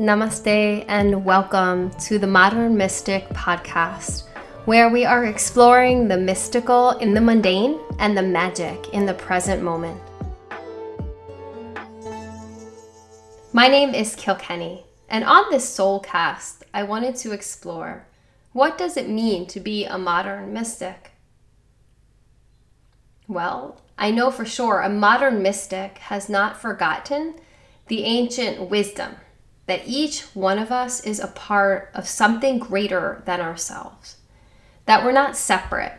Namaste and welcome to the Modern Mystic podcast, where we are exploring the mystical in the mundane and the magic in the present moment. My name is Kilkenny, and on this soulcast, I wanted to explore what does it mean to be a modern mystic? Well, I know for sure a modern mystic has not forgotten the ancient wisdom that each one of us is a part of something greater than ourselves, that we're not separate.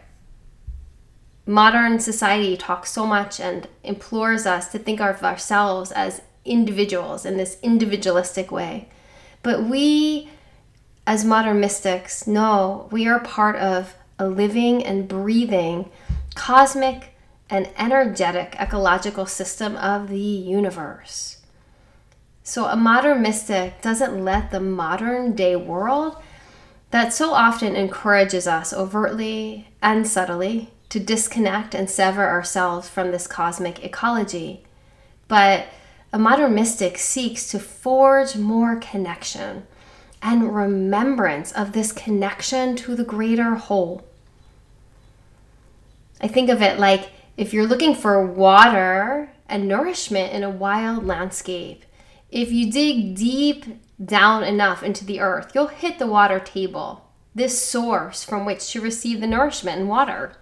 Modern society talks so much and implores us to think of ourselves as individuals in this individualistic way. But we, as modern mystics, know we are part of a living and breathing cosmic and energetic ecological system of the universe. So, a modern mystic doesn't let the modern day world that so often encourages us overtly and subtly to disconnect and sever ourselves from this cosmic ecology. But a modern mystic seeks to forge more connection and remembrance of this connection to the greater whole. I think of it like if you're looking for water and nourishment in a wild landscape, if you dig deep down enough into the earth, you'll hit the water table, this source from which to receive the nourishment and water,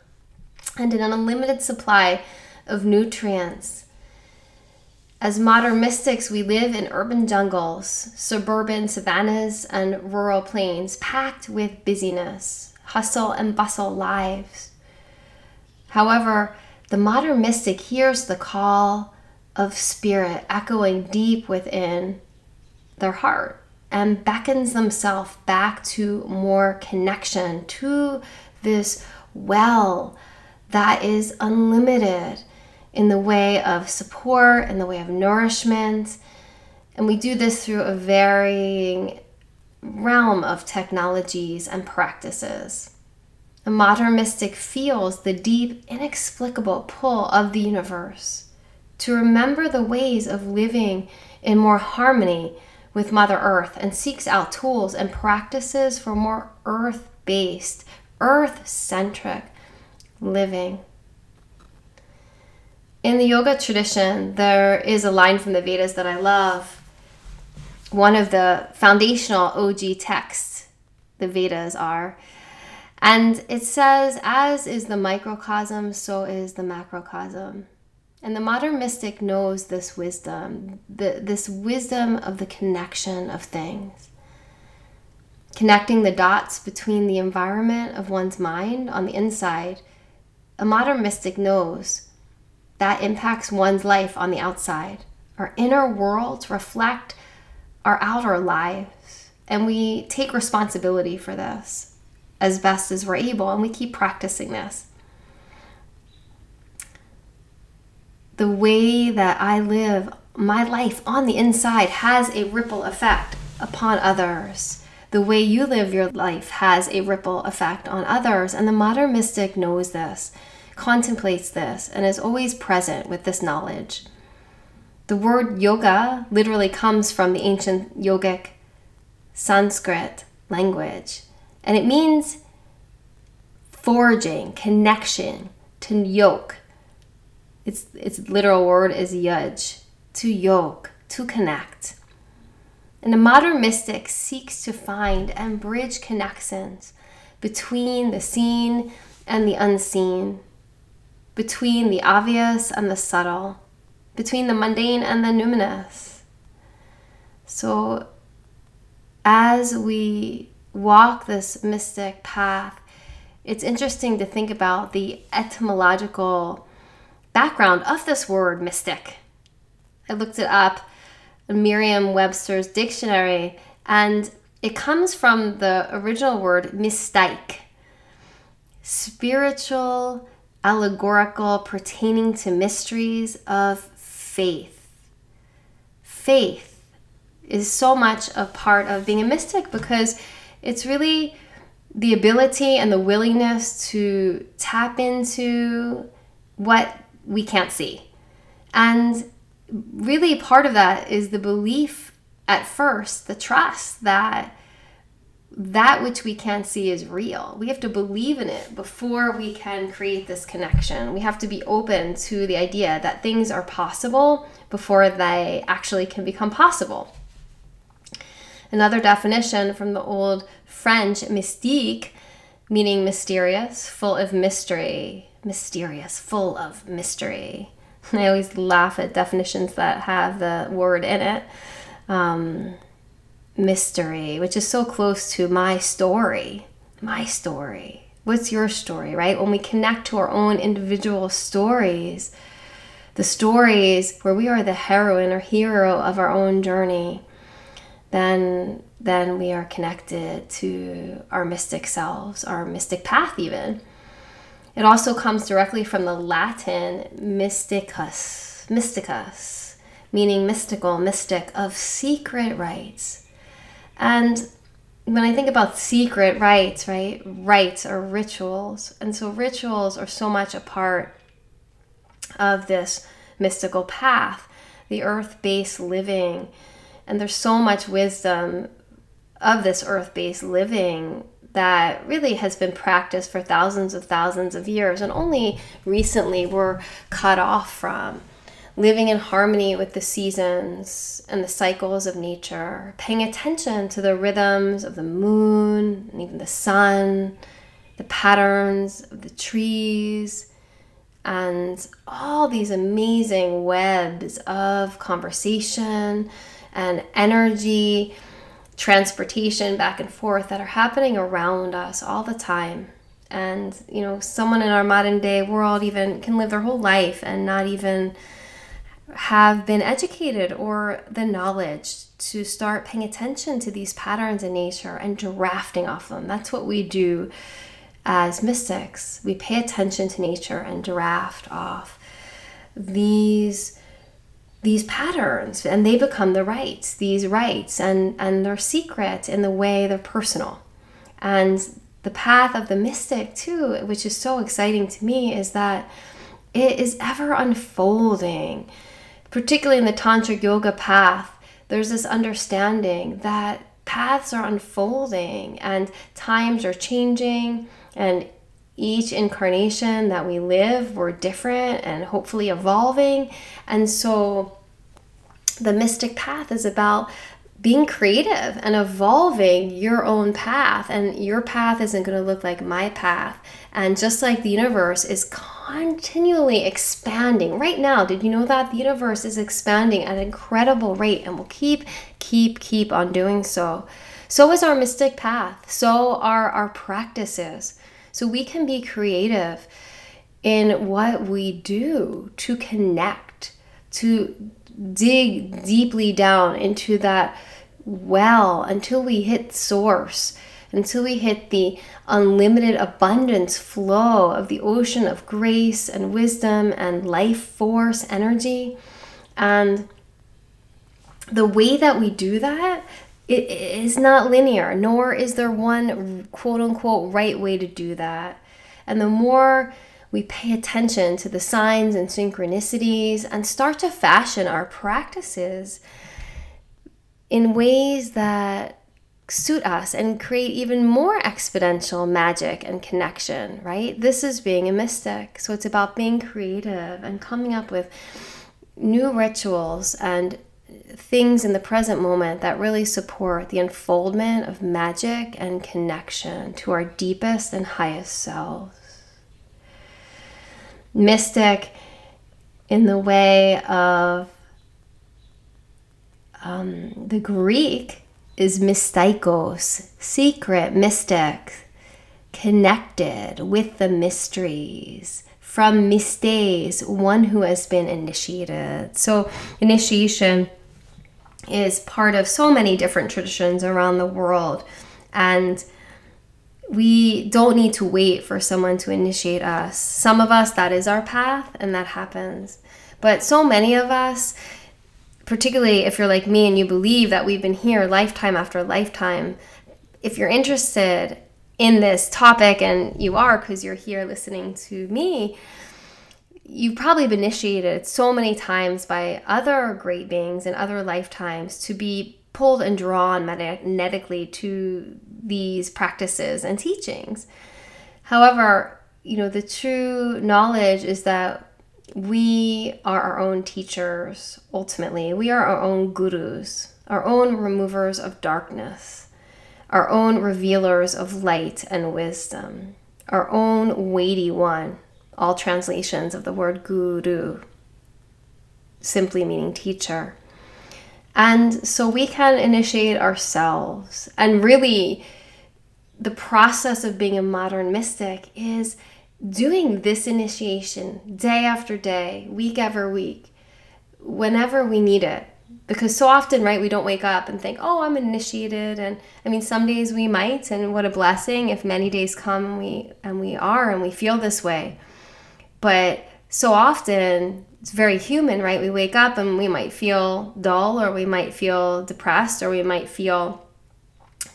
and an unlimited supply of nutrients. As modern mystics, we live in urban jungles, suburban savannas, and rural plains packed with busyness, hustle, and bustle lives. However, the modern mystic hears the call of spirit echoing deep within their heart and beckons themselves back to more connection to this well that is unlimited in the way of support, in the way of nourishment. And we do this through a varying realm of technologies and practices. A modern mystic feels the deep, inexplicable pull of the universe to remember the ways of living in more harmony with Mother Earth and seeks out tools and practices for more earth based, earth centric living. In the yoga tradition, there is a line from the Vedas that I love. One of the foundational OG texts the Vedas are. And it says, as is the microcosm, so is the macrocosm. And the modern mystic knows this wisdom, the, this wisdom of the connection of things. Connecting the dots between the environment of one's mind on the inside, a modern mystic knows that impacts one's life on the outside. Our inner worlds reflect our outer lives, and we take responsibility for this as best as we're able, and we keep practicing this. The way that I live my life on the inside has a ripple effect upon others. The way you live your life has a ripple effect on others. And the modern mystic knows this, contemplates this, and is always present with this knowledge. The word yoga literally comes from the ancient yogic Sanskrit language, and it means forging, connection, to yoke, its its literal word is yuj, to yoke, to connect. And the modern mystic seeks to find and bridge connections between the seen and the unseen, between the obvious and the subtle, between the mundane and the numinous. So, as we walk this mystic path, it's interesting to think about the etymological background of this word mystic. I looked it up in Merriam Webster's dictionary, and it comes from the original word mystique, spiritual, allegorical, pertaining to mysteries of faith. Faith is so much a part of being a mystic because it's really the ability and the willingness to tap into what we can't see. And really, part of that is the belief at first the trust that that which we can't see is real. We have to believe in it before we can create this connection. We have to be open to the idea that things are possible before they actually can become possible. Another definition from the old French mystique, meaning mysterious, full of mystery. Mysterious, full of mystery. I always laugh at definitions that have the word in it. Um, mystery, which is so close to my story. My story. What's your story, right? When we connect to our own individual stories, the stories where we are the heroine or hero of our own journey, then then we are connected to our mystic selves, our mystic path even. It also comes directly from the Latin mysticus, mysticus, meaning mystical, mystic of secret rites. And when I think about secret rites, right, rites are rituals. And so rituals are so much a part of this mystical path, the earth based living. And there's so much wisdom of this earth based living that really has been practiced for thousands of thousands of years and only recently we're cut off from. Living in harmony with the seasons and the cycles of nature, paying attention to the rhythms of the moon and even the sun, the patterns of the trees, and all these amazing webs of conversation and energy, transportation back and forth that are happening around us all the time. And, you know, someone in our modern day world even can live their whole life and not even have been educated or the knowledge to start paying attention to these patterns in nature and drafting off them. That's what we do as mystics. We pay attention to nature and draft off these these patterns and they become the rites these rites and and they're secret in the way they're personal. And the path of the mystic too which is so exciting to me is that it is ever unfolding. Particularly in the tantric yoga path, there's this understanding that paths are unfolding and times are changing and each incarnation that we live we're different and hopefully evolving and so the mystic path is about being creative and evolving your own path and your path isn't going to look like my path and just like the universe is continually expanding. Right now, did you know that the universe is expanding at an incredible rate and will keep, keep, keep on doing so? So is our mystic path. So are our practices. So we can be creative in what we do to connect, to dig deeply down into that well until we hit source until we hit the unlimited abundance flow of the ocean of grace and wisdom and life force energy. And the way that we do that it is not linear, nor is there one quote unquote right way to do that. And the more we pay attention to the signs and synchronicities and start to fashion our practices in ways that suit us and create even more exponential magic and connection, right? This is being a mystic. So it's about being creative and coming up with new rituals and things in the present moment that really support the unfoldment of magic and connection to our deepest and highest selves. Mystic in the way of um, the Greek is mystikos, secret, mystic, connected with the mysteries. From mystes, one who has been initiated. So, initiation is part of so many different traditions around the world. And we don't need to wait for someone to initiate us. Some of us, that is our path, and that happens. But so many of us, particularly if you're like me and you believe that we've been here lifetime after lifetime, if you're interested in this topic, and you are because you're here listening to me, you've probably been initiated so many times by other great beings in other lifetimes to be pulled and drawn magnetically to these practices and teachings. However, you know, the true knowledge is that we are our own teachers ultimately. We are our own gurus, our own removers of darkness, our own revealers of light and wisdom, our own weighty one. All translations of the word guru simply meaning teacher. And so we can initiate ourselves. And really, the process of being a modern mystic is doing this initiation day after day, week after week, whenever we need it. Because so often, right, we don't wake up and think, oh, I'm initiated. And I mean, some days we might, and what a blessing if many days come and we and we are and we feel this way. But so often it's very human, right? We wake up and we might feel dull or we might feel depressed or we might feel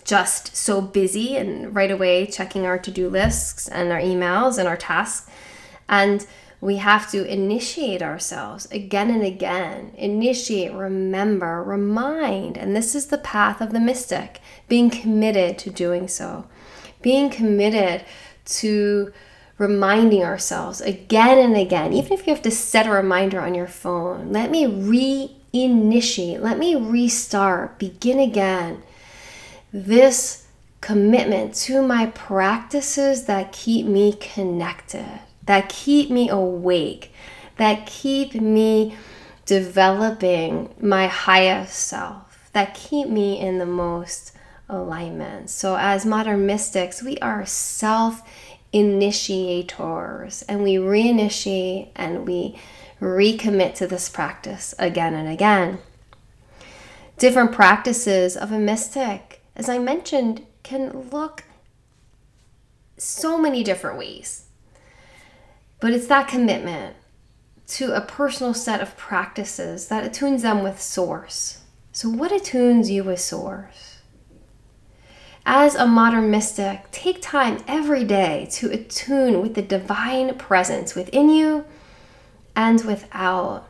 just so busy and right away checking our to-do lists and our emails and our tasks. And we have to initiate ourselves again and again initiate remember remind. And this is the path of the mystic being committed to doing so. Being committed to reminding ourselves again and again even if you have to set a reminder on your phone let me reinitiate let me restart begin again this commitment to my practices that keep me connected, that keep me awake, that keep me developing my highest self, that keep me in the most alignment. So, as modern mystics, we are self initiators and we reinitiate and we recommit to this practice again and again. Different practices of a mystic as I mentioned, can look so many different ways. But it's that commitment to a personal set of practices that attunes them with Source. So, what attunes you with Source? As a modern mystic, take time every day to attune with the divine presence within you and without.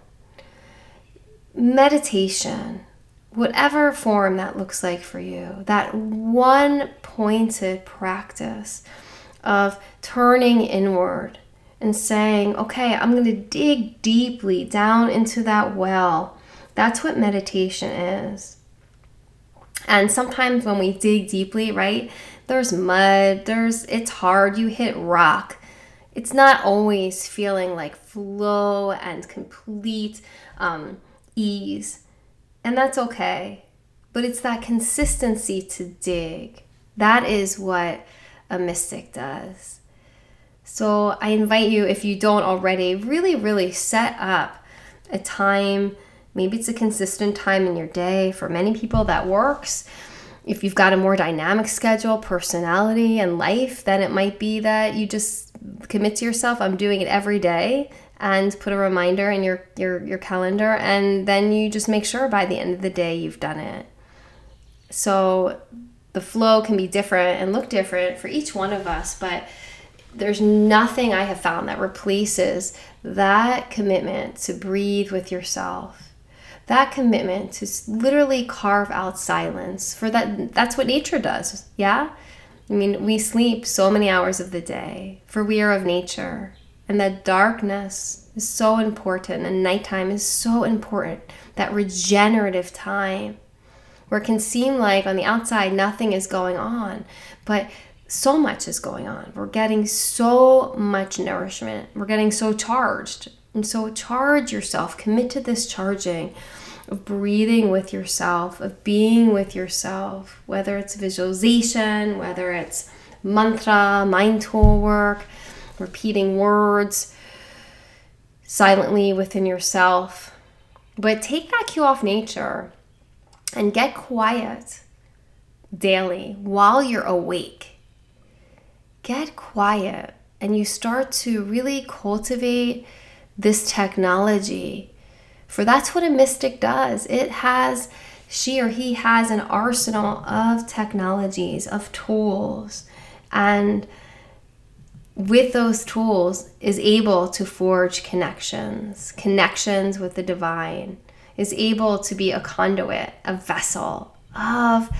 Meditation, whatever form that looks like for you, that one pointed practice of turning inward and saying, okay, I'm going to dig deeply down into that well. That's what meditation is. And sometimes when we dig deeply, right, there's mud, there's it's hard, you hit rock. It's not always feeling like flow and complete um, ease and that's okay. But it's that consistency to dig. That is what a mystic does. So I invite you, if you don't already, really, really set up a time. Maybe it's a consistent time in your day. For many people, that works. If you've got a more dynamic schedule, personality, and life, then it might be that you just commit to yourself. I'm doing it every day and put a reminder in your, your, your calendar, and then you just make sure by the end of the day you've done it. So the flow can be different and look different for each one of us, but there's nothing I have found that replaces that commitment to breathe with yourself. That commitment to literally carve out silence for that that's what nature does. Yeah? I mean, we sleep so many hours of the day, for we are of nature. And that darkness is so important, and nighttime is so important. That regenerative time where it can seem like on the outside nothing is going on, but so much is going on. We're getting so much nourishment, we're getting so charged. And so, charge yourself, commit to this charging of breathing with yourself, of being with yourself, whether it's visualization, whether it's mantra, mind mindful work repeating words silently within yourself. But take that cue off nature and get quiet daily while you're awake. Get quiet and you start to really cultivate this technology. For that's what a mystic does. It has, she or he has an arsenal of technologies, of tools, and with those tools is able to forge connections, connections with the divine, is able to be a conduit, a vessel, of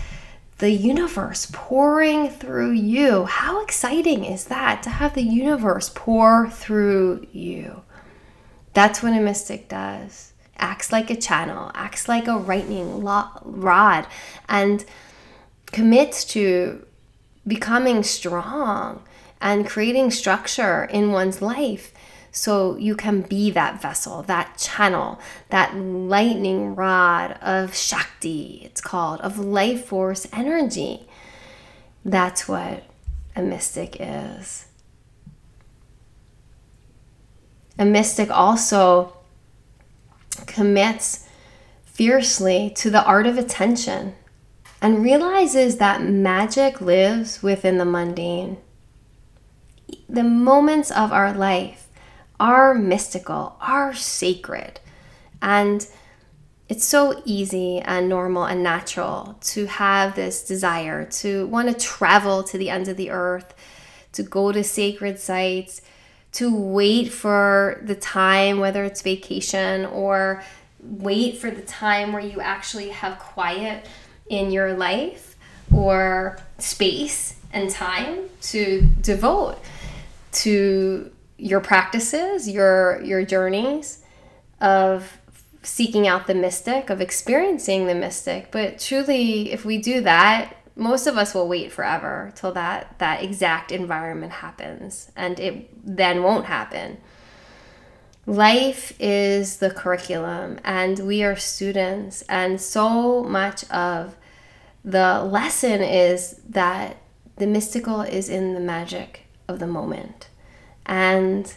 the universe pouring through you. How exciting is that to have the universe pour through you? That's what a mystic does. Acts like a channel, acts like a lightning rod, and commits to becoming strong and creating structure in one's life so you can be that vessel, that channel, that lightning rod of Shakti, it's called, of life force energy. That's what a mystic is. A mystic also commits fiercely to the art of attention and realizes that magic lives within the mundane. The moments of our life are mystical, are sacred. And it's so easy and normal and natural to have this desire to want to travel to the ends of the earth, to go to sacred sites, to wait for the time, whether it's vacation or wait for the time where you actually have quiet in your life or space and time to devote to your practices, your your journeys of seeking out the mystic, of experiencing the mystic. But truly, if we do that, most of us will wait forever till that that exact environment happens, and it then won't happen. Life is the curriculum, and we are students, and so much of the lesson is that the mystical is in the magic of the moment. And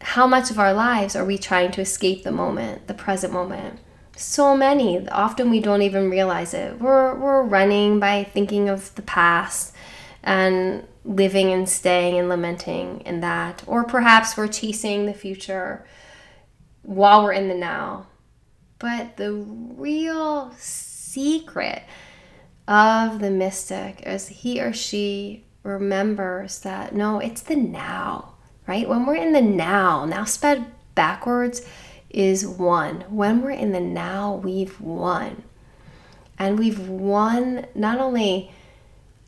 how much of our lives are we trying to escape the moment, the present moment? So many. Often we don't even realize it. We're, we're running by thinking of the past and living and staying and lamenting in that. Or perhaps we're chasing the future while we're in the now. But the real secret of the mystic is he or she remembers that no, it's the now, right? When we're in the now, now sped backwards is won. When we're in the now, we've won. And we've won not only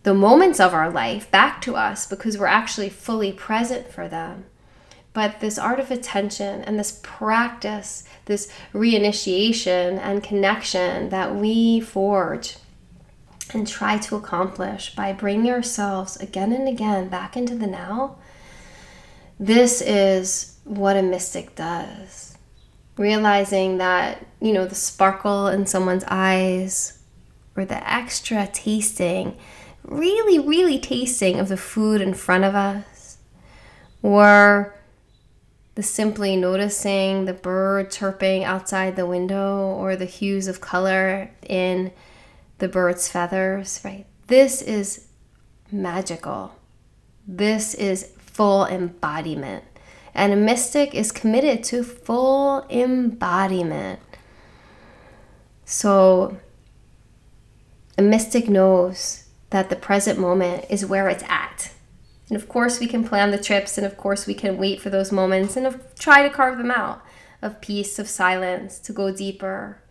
the moments of our life back to us because we're actually fully present for them. But this art of attention and this practice, this reinitiation and connection that we forge and try to accomplish by bringing ourselves again and again back into the now, this is what a mystic does. Realizing that, you know, the sparkle in someone's eyes or the extra tasting really, really tasting of the food in front of us, or the simply noticing the bird chirping outside the window, or the hues of color in the bird's feathers, right? This is magical. This is full embodiment. And a mystic is committed to full embodiment. So, a mystic knows that the present moment is where it's at. And of course, we can plan the trips, and of course, we can wait for those moments and try to carve them out of peace, of silence, to go deeper.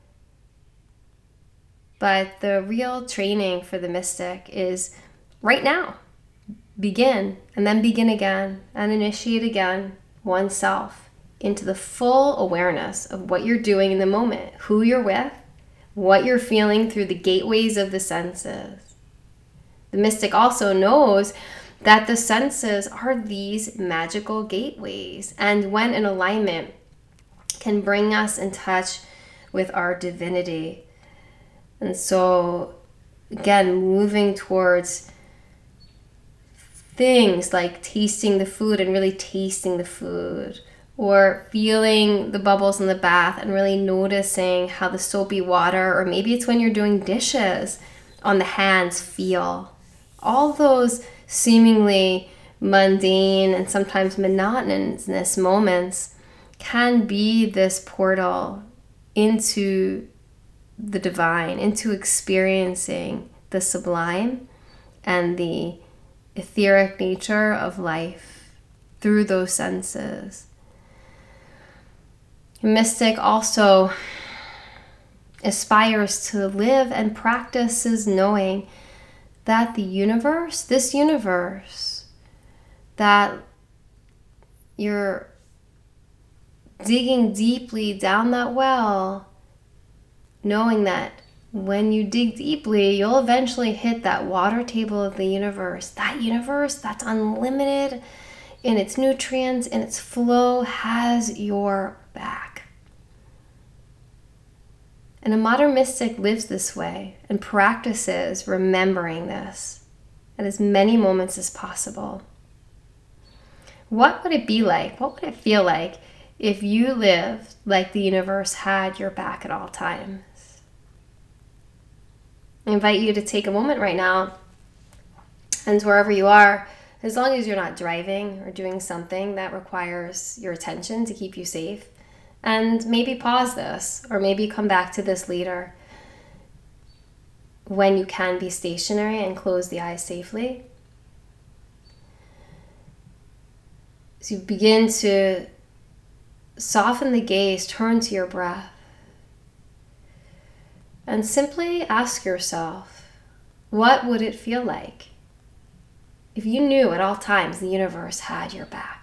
But the real training for the mystic is right now. Begin, and then begin again, and initiate again oneself into the full awareness of what you're doing in the moment, who you're with, what you're feeling through the gateways of the senses. The mystic also knows that the senses are these magical gateways, and when in alignment, can bring us in touch with our divinity. And so, again, moving towards things like tasting the food and really tasting the food, or feeling the bubbles in the bath and really noticing how the soapy water, or maybe it's when you're doing dishes on the hands, feel. All those seemingly mundane and sometimes monotonous moments can be this portal into the divine, into experiencing the sublime and the etheric nature of life through those senses. Mystic also aspires to live and practices knowing that the universe, this universe, that you're digging deeply down that well, knowing that when you dig deeply, you'll eventually hit that water table of the universe. That universe that's unlimited in its nutrients and its flow has your back. And a modern mystic lives this way and practices remembering this at as many moments as possible. What would it be like? What would it feel like if you lived like the universe had your back at all times? I invite you to take a moment right now and wherever you are, as long as you're not driving or doing something that requires your attention to keep you safe, and maybe pause this or maybe come back to this later when you can be stationary and close the eyes safely. So you begin to soften the gaze, turn to your breath, and simply ask yourself what would it feel like if you knew at all times the universe had your back?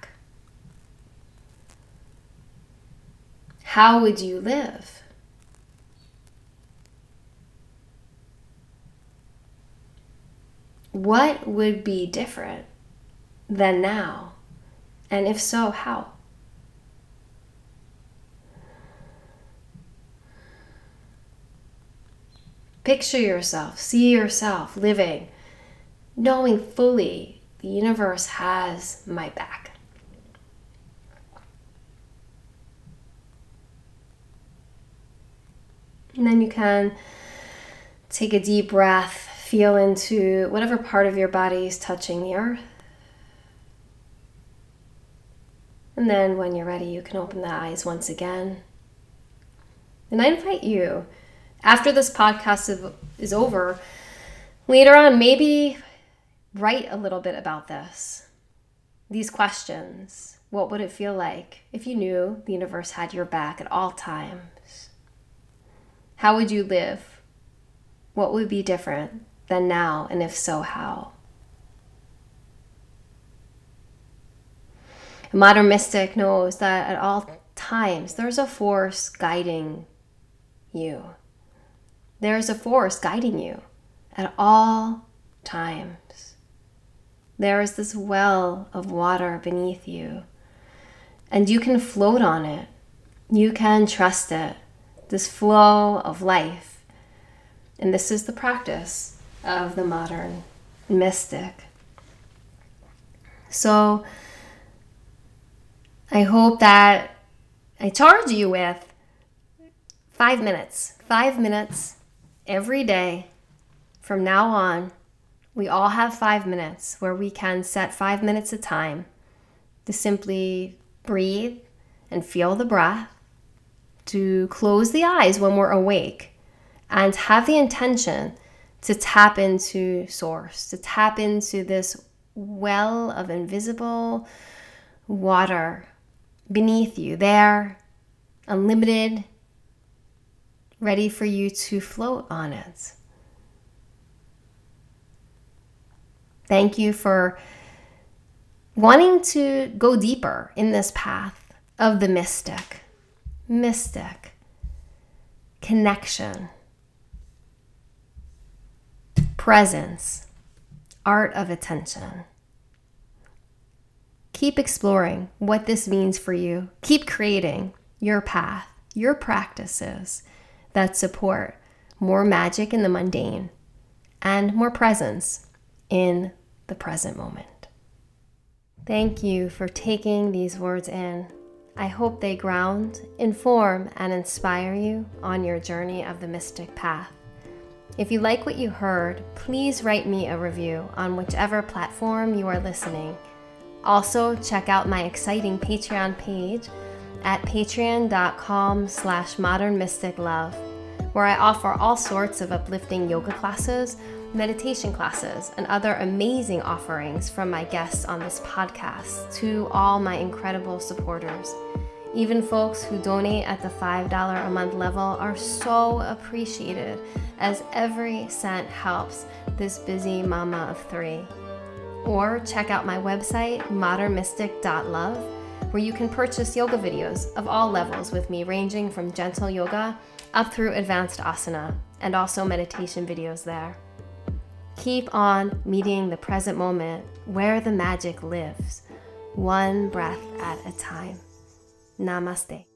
how would you live? What would be different than now? And if so, how? Picture yourself, see yourself living, knowing fully the universe has my back. And then you can take a deep breath, feel into whatever part of your body is touching the earth. And then when you're ready, you can open the eyes once again. And I invite you, after this podcast is over, later on, maybe write a little bit about this. These questions. What would it feel like if you knew the universe had your back at all times? How would you live? What would be different than now? And if so, how? A modern mystic knows that at all times there's a force guiding you. There's a force guiding you at all times. There is this well of water beneath you, and you can float on it. You can trust it this flow of life. And this is the practice of the modern mystic. So I hope that I charge you with five minutes, five minutes every day from now on. We all have five minutes where we can set five minutes of time to simply breathe and feel the breath to close the eyes when we're awake and have the intention to tap into source, to tap into this well of invisible water beneath you, there, unlimited, ready for you to float on it. Thank you for wanting to go deeper in this path of the mystic mystic, connection, presence, art of attention. Keep exploring what this means for you. Keep creating your path, your practices that support more magic in the mundane and more presence in the present moment. Thank you for taking these words in I hope they ground, inform, and inspire you on your journey of the mystic path. If you like what you heard, please write me a review on whichever platform you are listening. Also, check out my exciting Patreon page at patreon.com slash modernmysticlove, where I offer all sorts of uplifting yoga classes, meditation classes, and other amazing offerings from my guests on this podcast to all my incredible supporters. Even folks who donate at the $5 a month level are so appreciated, as every cent helps this busy mama of three. Or check out my website, modernmystic.love, where you can purchase yoga videos of all levels with me, ranging from gentle yoga up through advanced asana, and also meditation videos there. Keep on meeting the present moment where the magic lives, one breath at a time. Namaste.